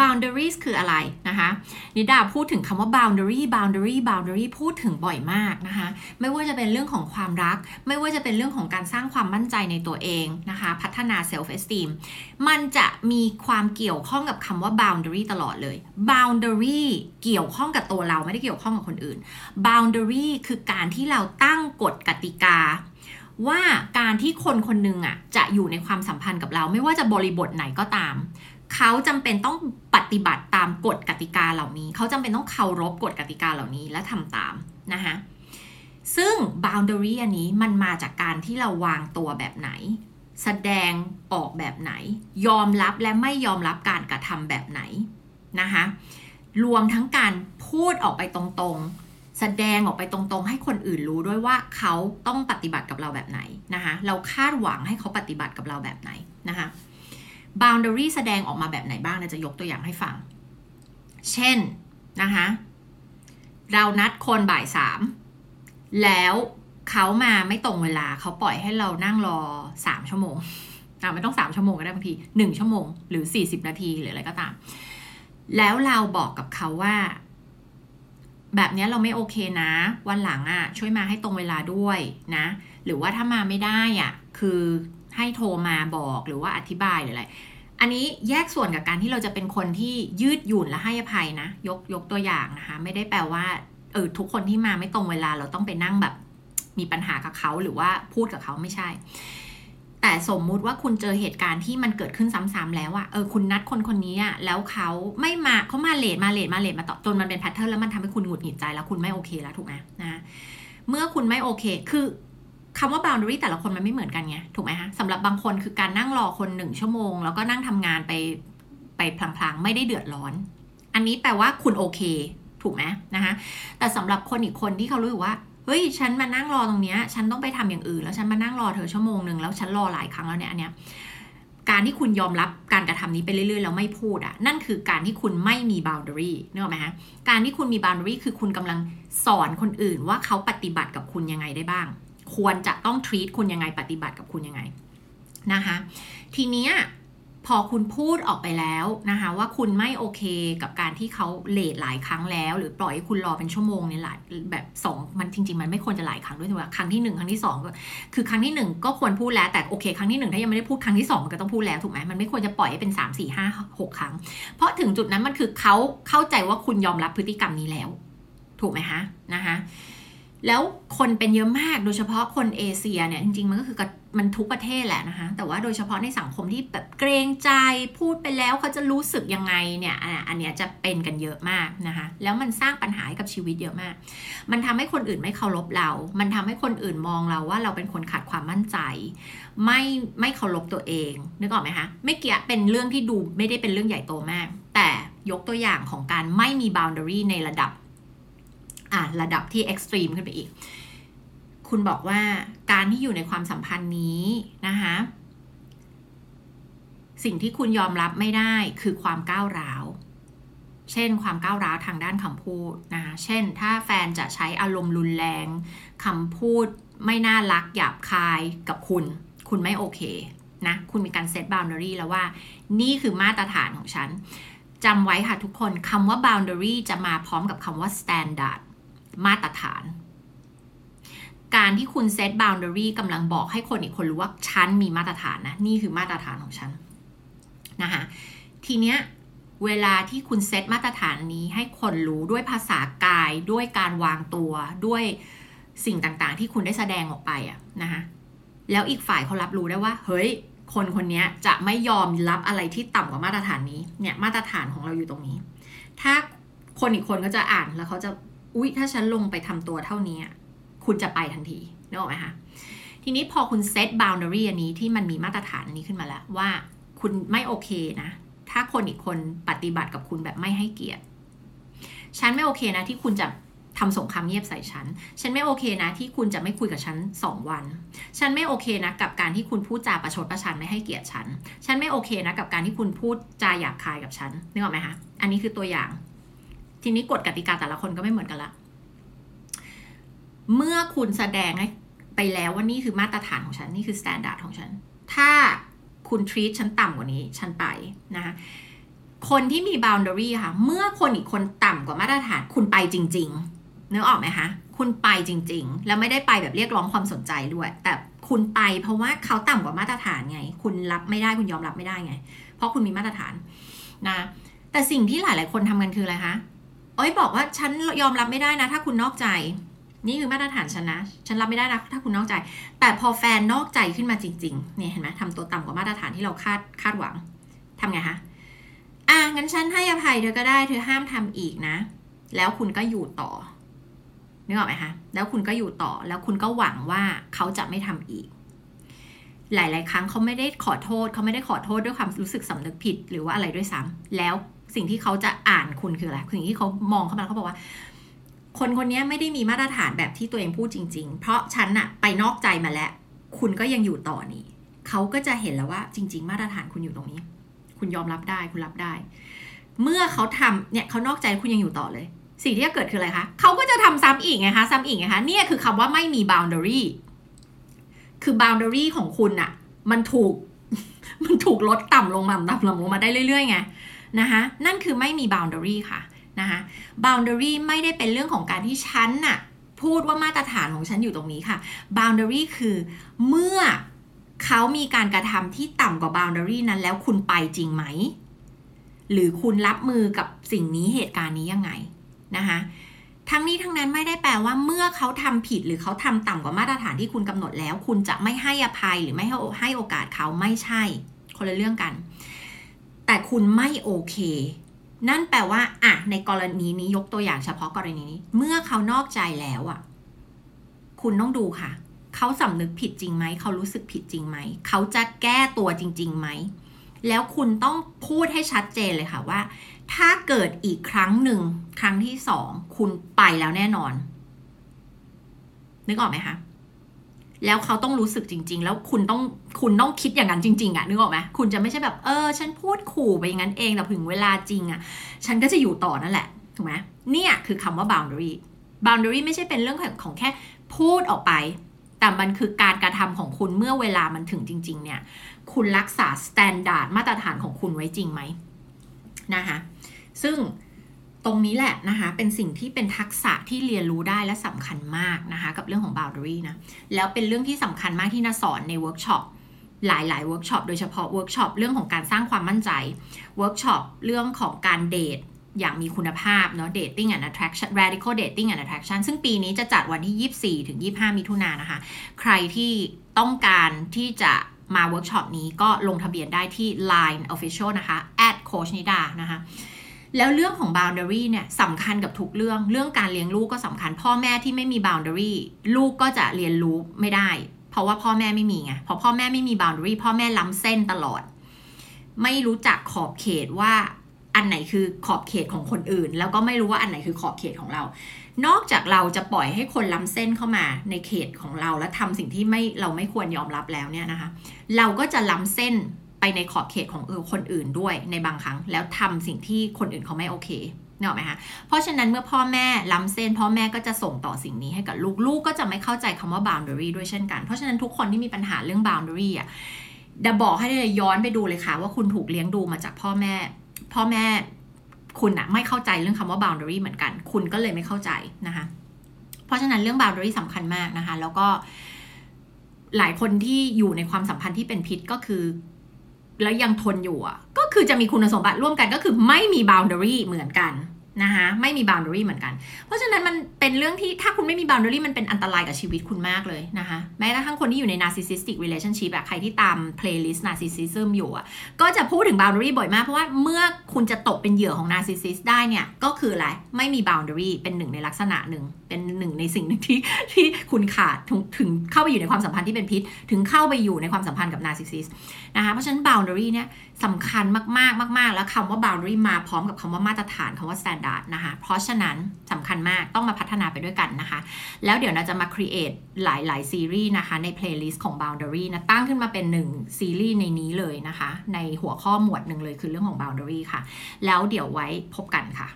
boundaries คืออะไรนะคะนิดาพูดถึงคำว่า boundary boundary boundary พูดถึงบ่อยมากนะคะ ไม่ว่าจะเป็นเรื่องของความรัก ไม่ว่าจะเป็นเรื่องของการสร้างความมั่นใจในตัวเองนะคะ พัฒนา self esteem มันจะมีความเกี่ยวข้องกับคำว่า boundary ตลอดเลย boundary เกี่ยวข้องกับตัวเราไม่ได้เกี่ยวข้องกับคนอื่น boundary คือการที่เราตั้งกฎกติกาว่าการที่คนคนหนึ่งอะจะอยู่ในความสัมพันธ์กับเราไม่ว่าจะบริบทไหนก็ตาม เขาจำเป็นต้องปฏิบัติตามกฎกติกาเหล่านี้ เขาจำเป็นต้องเคารพกฎกติกาเหล่านี้และทำตามนะคะซึ่ง boundary อันนี้มันมาจากการที่เราวางตัวแบบไหน แสดงออกแบบไหน ยอมรับและไม่ยอมรับการกระทำแบบไหนนะคะรวมทั้งการพูดออกไปตรงๆ แสดงออกไปตรงๆ ให้คนอื่นรู้ด้วยว่าเขาต้องปฏิบัติกับเราแบบไหนนะคะเราคาดหวังให้เขาปฏิบัติกับเราแบบไหนนะคะ boundary แสดงออกมาแบบไหนบ้างเราจะยกตัวอย่างให้ฟัง เช่นนะคะเรานัดคนบ่ายสามแล้วเขามาไม่ตรงเวลาเขาปล่อยให้เรานั่งรอสามชั่วโมงอะไม่ต้องสามชั่วโมงก็ได้บางทีหนึ่งชั่วโมงหรือสี่สิบนาทีหรืออะไรก็ตาม แล้วเราบอกกับเขาว่า แบบนี้เราไม่โอเคนะ วันหลังอะ่ะ ช่วยมาให้ตรงเวลาด้วยนะ หรือว่าถ้ามาไม่ได้อะ่ะ คือ ให้โทรมาบอกหรือว่าอธิบายหรืออะไร อันนี้แยกส่วนกับการที่เราจะเป็นคนที่ยืดหยุ่นและให้อภัยนะ ยกยกตัวอย่างนะคะ ไม่ได้แปลว่าเออทุกคนที่มาไม่ตรงเวลาเราต้องไปนั่งแบบมีปัญหากับเขาหรือว่าพูดกับเขาไม่ใช่ แต่สมมุติว่าคุณเจอเหตุการณ์ที่มันเกิดขึ้นซ้ำๆแล้วอะเออคุณนัดคนคนนี้อะแล้วเขาไม่มาเขามา late มา late มา late มาต่อจนมันเป็น pattern แล้วมันทำให้คุณหงุดหงิดใจแล้วคุณไม่โอเคแล้วถูกไหมนะเมื่อคุณไม่โอเค คือ คำว่า boundary แต่ละคนมันไม่เหมือนกันไงถูกไหมฮะสำหรับบางคนคือการนั่งรอคนหนึ่งชั่วโมง แล้วก็นั่งทำงานไปไปพลางๆ ไม่ได้เดือดร้อน อันนี้แปลว่าคุณโอเค ถูกไหมนะคะแต่สำหรับคนอีกคนที่เขารู้สึกว่าเฮ้ยฉันมานั่งรอตรงเนี้ย ฉันต้องไปทำอย่างอื่น แล้วฉันมานั่งรอเธอชั่วโมงหนึ่งแล้วฉันรอหลายครั้งแล้วเนี่ยอันเนี้ยการที่คุณยอมรับการกระทำนี้ไปเรื่อยๆแล้วไม่พูดอะนั่นคือการที่คุณไม่มี boundary นึกออกไหมฮะการที่คุณมี boundary คือคุณกำลังสอนคนอื่นว่าเขาปฏิบัติกับคุณยังไงได้บ้าง ควรจะต้อง treat คุณยังไงปฏิบัติกับคุณยังไงนะคะทีเนี้ยพอคุณพูดออกไปแล้วนะคะว่าคุณไม่โอเคกับการที่เขาเลทหลายครั้งแล้ว หรือปล่อยให้คุณรอเป็นชั่วโมงเนี่ยหลายแบบสองมันจริง ๆ มันไม่ควรจะหลายครั้งด้วยถูกไหมครั้งที่หนึ่งครั้งที่สองก็คือครั้งที่หนึ่งก็ควรพูดแล้วแต่โอเค ครั้งที่หนึ่งถ้ายังไม่ได้พูดครั้งที่สองมันก็ต้องพูดแล้วถูกไหมมันไม่ควรจะปล่อยให้เป็นสามสี่ห้าหกครั้ง เพราะถึงจุดนั้นมันคือเขาเข้าใจว่าคุณยอมรับพฤติกรรมนี้แล้ว ถูกไหมคะนะคะ แล้วคนเป็นเยอะมากโดยเฉพาะคนเอเชียเนี่ยจริงๆ มันก็คือมันทุกประเทศแหละนะคะ แต่ว่าโดยเฉพาะในสังคมที่แบบเกรงใจพูดไปแล้วเขาจะรู้สึกยังไงเนี่ยอันเนี้ยจะเป็นกันเยอะมากนะคะ แล้วมันสร้างปัญหาให้กับชีวิตเยอะมาก มันทำให้คนอื่นไม่เคารพเรา มันทำให้คนอื่นมองเราว่าเราเป็นคนขาดความมั่นใจ ไม่ไม่เคารพตัวเองนึกออกไหมคะไม่เกี่ยเป็นเรื่องที่ดูไม่ได้เป็นเรื่องใหญ่โตมาก แต่ยกตัวอย่างของการไม่มี boundary ในระดับ อะระดับที่เอ็กซ์ตรีมขึ้นไปอีก คุณบอกว่าการที่อยู่ในความสัมพันธ์นี้นะคะสิ่งที่คุณยอมรับไม่ได้คือความก้าวร้าว เช่น ความก้าวร้าวทางด้านคำพูดนะคะเช่น ถ้าแฟนจะใช้อารมณ์รุนแรงคำพูดไม่น่ารักหยาบคายกับคุณ คุณไม่โอเคนะ คุณมีการ set boundary แล้วว่า นี่คือมาตรฐานของฉันจำไว้ค่ะทุกคนคำว่า boundary จะมาพร้อมกับคำว่า standard มาตรฐาน การที่คุณ set boundary กำลังบอกให้คนอีกคนรู้ว่าฉันมีมาตรฐานนะ นี่คือมาตรฐานของฉันนะคะทีเนี้ยเวลาที่คุณเซตมาตรฐานนี้ให้คนรู้ด้วยภาษากายด้วยการวางตัวด้วยสิ่งต่างๆ ที่คุณได้แสดงออกไปอะนะคะแล้วอีกฝ่ายเขารับรู้ได้ว่า เฮ้ย คนคนนี้จะไม่ยอมรับอะไรที่ต่ำกว่ามาตรฐานนี้เนี่ยมาตรฐานของเราอยู่ตรงนี้ ถ้าคนอีกคนก็จะอ่านแล้วเขาจะ อุ๊ย ถ้าฉันลงไปทำตัวเท่านี้ คุณจะไปทันทีนึกออกไหมคะ ทีนี้พอคุณเซตบาวน์ดารีอันนี้ที่มันมีมาตรฐานอันนี้ขึ้นมาแล้ว ว่าคุณไม่โอเคนะ ถ้าคนอีกคนปฏิบัติกับคุณแบบไม่ให้เกียรติ ฉันไม่โอเคนะ ที่คุณจะทำสงครามเงียบใส่ฉัน ฉันไม่โอเคนะ ที่คุณจะไม่คุยกับฉันสองวัน ฉันไม่โอเคนะ กับการที่คุณพูดจาประชดประชันไม่ให้เกียรติฉัน ฉันไม่โอเคนะ กับการที่คุณพูดจาหยาบคายกับฉันนึกออกไหมคะ อันนี้คือตัวอย่าง ทีนี้กฎกติกาแต่ละคนก็ไม่เหมือนกันละ เมื่อคุณแสดงไปแล้วว่านี่คือมาตรฐานของฉัน นี่คือมาตรฐานของฉัน ถ้าคุณทรีตฉันต่ำกว่านี้ ฉันไปนะคะคนที่มี boundary ค่ะ เมื่อคนอีกคนต่ำกว่ามาตรฐานคุณไปจริงๆนึกออกไหมคะคุณไปจริง ๆ แล้วไม่ได้ไปแบบเรียกร้องความสนใจด้วย แต่คุณไปเพราะว่าเขาต่ำกว่ามาตรฐานไง คุณรับไม่ได้คุณยอมรับไม่ได้ไง เพราะคุณมีมาตรฐานนะแต่สิ่งที่หลาย ๆ คนทำกันคืออะไรคะ อ้ยบอกว่าฉันยอมรับไม่ได้นะ ถ้าคุณนอกใจ นี่คือมาตรฐานฉันนะ ฉันรับไม่ได้นะถ้าคุณนอกใจ แต่พอแฟนนอกใจขึ้นมาจริง ๆ เนี่ยเห็นไหมทำตัวต่ำกว่ามาตรฐานที่เราคาดคาดหวังทำไงคะอะงั้นฉันให้อภัยเธอก็ได้เธอห้ามทำอีกนะ แล้วคุณก็อยู่ต่อนึกออกไหมคะ แล้วคุณก็อยู่ต่อ แล้วคุณก็หวังว่าเขาจะไม่ทำอีก หลาย ๆ ครั้งเขาไม่ได้ขอโทษ เขาไม่ได้ขอโทษด้วยความรู้สึกสำนึกผิดหรือว่าอะไรด้วยซ้ำแล้ว สิ่งที่เขาจะอ่านคุณคืออะไรสิ่งที่เขามองเข้ามาเขาบอกว่า คนคนนี้ไม่ได้มีมาตรฐานแบบที่ตัวเองพูดจริง ๆ เพราะฉันอะไปนอกใจมาแล้ว คุณก็ยังอยู่ต่อนี่เขาก็จะเห็นแล้วว่าจริง ๆ มาตรฐานคุณอยู่ตรงนี้ คุณยอมรับได้คุณรับได้ เมื่อเขาทำเนี่ยเขานอกใจคุณยังอยู่ต่อเลย สิ่งที่จะเกิดคืออะไรคะเขาก็จะทำซ้ำอีกไงคะซ้ำอีกไงคะเนี่ยคือคำว่าไม่มี boundary คือ boundary ของคุณอะมันถูก มันถูกลดต่ำลงมาต่ำลงมาได้เรื่อยๆไง นะคะนั่นคือไม่มี boundary ค่ะนะคะ boundary ไม่ได้เป็นเรื่องของการที่ฉันน่ะพูดว่ามาตรฐานของฉันอยู่ตรงนี้ค่ะ boundary คือเมื่อเขามีการกระทำที่ต่ำกว่า boundary นั้นแล้วคุณไปจริงไหม หรือคุณรับมือกับสิ่งนี้เหตุการณ์นี้ยังไงนะคะทั้งนี้ทั้งนั้นไม่ได้แปลว่าเมื่อเขาทำผิดหรือเขาทำต่ำกว่ามาตรฐานที่คุณกำหนดแล้ว คุณจะไม่ให้อภัยหรือไม่ให้ให้โอกาสเขาไม่ใช่ คนละเรื่องกัน แต่คุณไม่โอเค นั่นแปลว่าอะในกรณีนี้ยกตัวอย่างเฉพาะกรณีนี้ เมื่อเขานอกใจแล้วอะ คุณต้องดูค่ะ เขาสำนึกผิดจริงไหม เขารู้สึกผิดจริงไหม เขาจะแก้ตัวจริงๆไหม แล้วคุณต้องพูดให้ชัดเจนเลยค่ะว่า ถ้าเกิดอีกครั้งหนึ่ง ครั้งที่สอง คุณไปแล้วแน่นอน นึกออกไหมคะ แล้วเขาต้องรู้สึกจริง ๆ แล้วคุณต้องคุณต้องคิดอย่างนั้นจริง ๆอะนึกออกไหมคุณจะไม่ใช่แบบเออ ฉันพูดขู่ไปอย่างนั้นเองแต่ถึงเวลาจริงอะฉันก็จะอยู่ต่อนั่นแหละถูกไหมเนี่ยคือคำว่า boundary boundary ไม่ใช่เป็นเรื่องของแค่พูดออกไป แต่มันคือการกระทำของคุณเมื่อเวลามันถึงจริง ๆ เนี่ย คุณรักษา standard มาตรฐานของคุณไว้จริงไหมนะคะซึ่ง ตรงนี้แหละนะคะเป็นสิ่งที่เป็นทักษะที่เรียนรู้ได้และสำคัญมากนะคะกับเรื่องของ boundary นะแล้วเป็นเรื่องที่สำคัญมากที่นาสอนในเวิร์กช็อปหลายๆเวิร์กช็อปโดยเฉพาะเวิร์กช็อปเรื่องของการสร้างความมั่นใจเวิร์กช็อปเรื่องของการเดทอย่างมีคุณภาพเนาะ dating and attraction radical dating and attraction ซึ่งปีนี้จะจัดวันที่ 24 ถึง 25 มิถุนายนนะคะ ใครที่ต้องการที่จะมาเวิร์กช็อปนี้ก็ลงทะเบียนได้ที่ Line Official นะคะ at coach nida นะคะ แล้วเรื่องของ boundary เนี่ยสำคัญกับทุกเรื่อง เรื่องการเลี้ยงลูกก็สำคัญ พ่อแม่ที่ไม่มี boundary ลูกก็จะเรียนรู้ไม่ได้ เพราะว่าพ่อแม่ไม่มีไงพอพ่อแม่ไม่มี boundary พ่อแม่ล้ำเส้นตลอด ไม่รู้จักขอบเขตว่าอันไหนคือขอบเขตของคนอื่น แล้วก็ไม่รู้ว่าอันไหนคือขอบเขตของเรา นอกจากเราจะปล่อยให้คนล้ำเส้นเข้ามาในเขตของเรา และทำสิ่งที่ไม่เราไม่ควรยอมรับแล้วเนี่ยนะคะ เราก็จะล้ำเส้น ไปในขอบเขตของเออคนอื่นด้วยในบางครั้ง แล้วทำสิ่งที่คนอื่นเขาไม่โอเคเนี่ยหรอไหมคะเพราะฉะนั้นเมื่อพ่อแม่ล้ำเส้น พ่อแม่ก็จะส่งต่อสิ่งนี้ให้กับลูกลูกก็จะไม่เข้าใจคำว่า boundary ด้วยเช่นกัน เพราะฉะนั้นทุกคนที่มีปัญหาเรื่อง boundary อะดาบอกให้เลยย้อนไปดูเลยค่ะ ว่าคุณถูกเลี้ยงดูมาจากพ่อแม่ พ่อแม่คุณอะไม่เข้าใจเรื่องคำว่า boundary เหมือนกัน คุณก็เลยไม่เข้าใจนะคะ เพราะฉะนั้นเรื่อง boundary สำคัญมากนะคะ แล้วก็หลายคนที่อยู่ในความสัมพันธ์ที่เป็นพิษก็คือ แล้วยังทนอยู่อะก็คือจะมีคุณสมบัติร่วมกันก็คือไม่มี boundary เหมือนกัน นะคะไม่มี boundary เหมือนกัน เพราะฉะนั้นมันเป็นเรื่องที่ถ้าคุณไม่มี boundary มันเป็นอันตรายกับชีวิตคุณมากเลยนะคะ แม้กระทั่งคนที่อยู่ใน narcissistic relationship อะใครที่ตาม playlist narcissism อยู่อะก็จะพูดถึง boundary บ่อยมาก เพราะว่าเมื่อคุณจะตกเป็นเหยื่อของ narcissist ได้เนี่ย ก็คืออะไร ไม่มี boundary เป็นหนึ่งในลักษณะหนึ่ง เป็นหนึ่งในสิ่งหนึ่งที่ที่คุณขาดถึงถึงเข้าไปอยู่ในความสัมพันธ์ที่เป็นพิษ ถึงเข้าไปอยู่ในความสัมพันธ์กับ narcissist นะคะเพราะฉะนั้น boundary เนี่ยสำคัญมากๆมาก ๆ แล้วคำว่า boundary มาพร้อมกับคำว่ามาตรฐานคำว่า standard นะคะ เพราะฉะนั้นสำคัญมากต้องมาพัฒนาไปด้วยกันนะคะ แล้วเดี๋ยวเราจะมา create หลาย ๆ ซีรีส์นะคะ ใน playlist ของ boundary นะ ตั้งขึ้นมาเป็นหนึ่งซีรีส์ในนี้เลยนะคะ ในหัวข้อหมวดหนึ่งเลยคือเรื่องของ boundary ค่ะ แล้วเดี๋ยวไว้พบกันค่ะ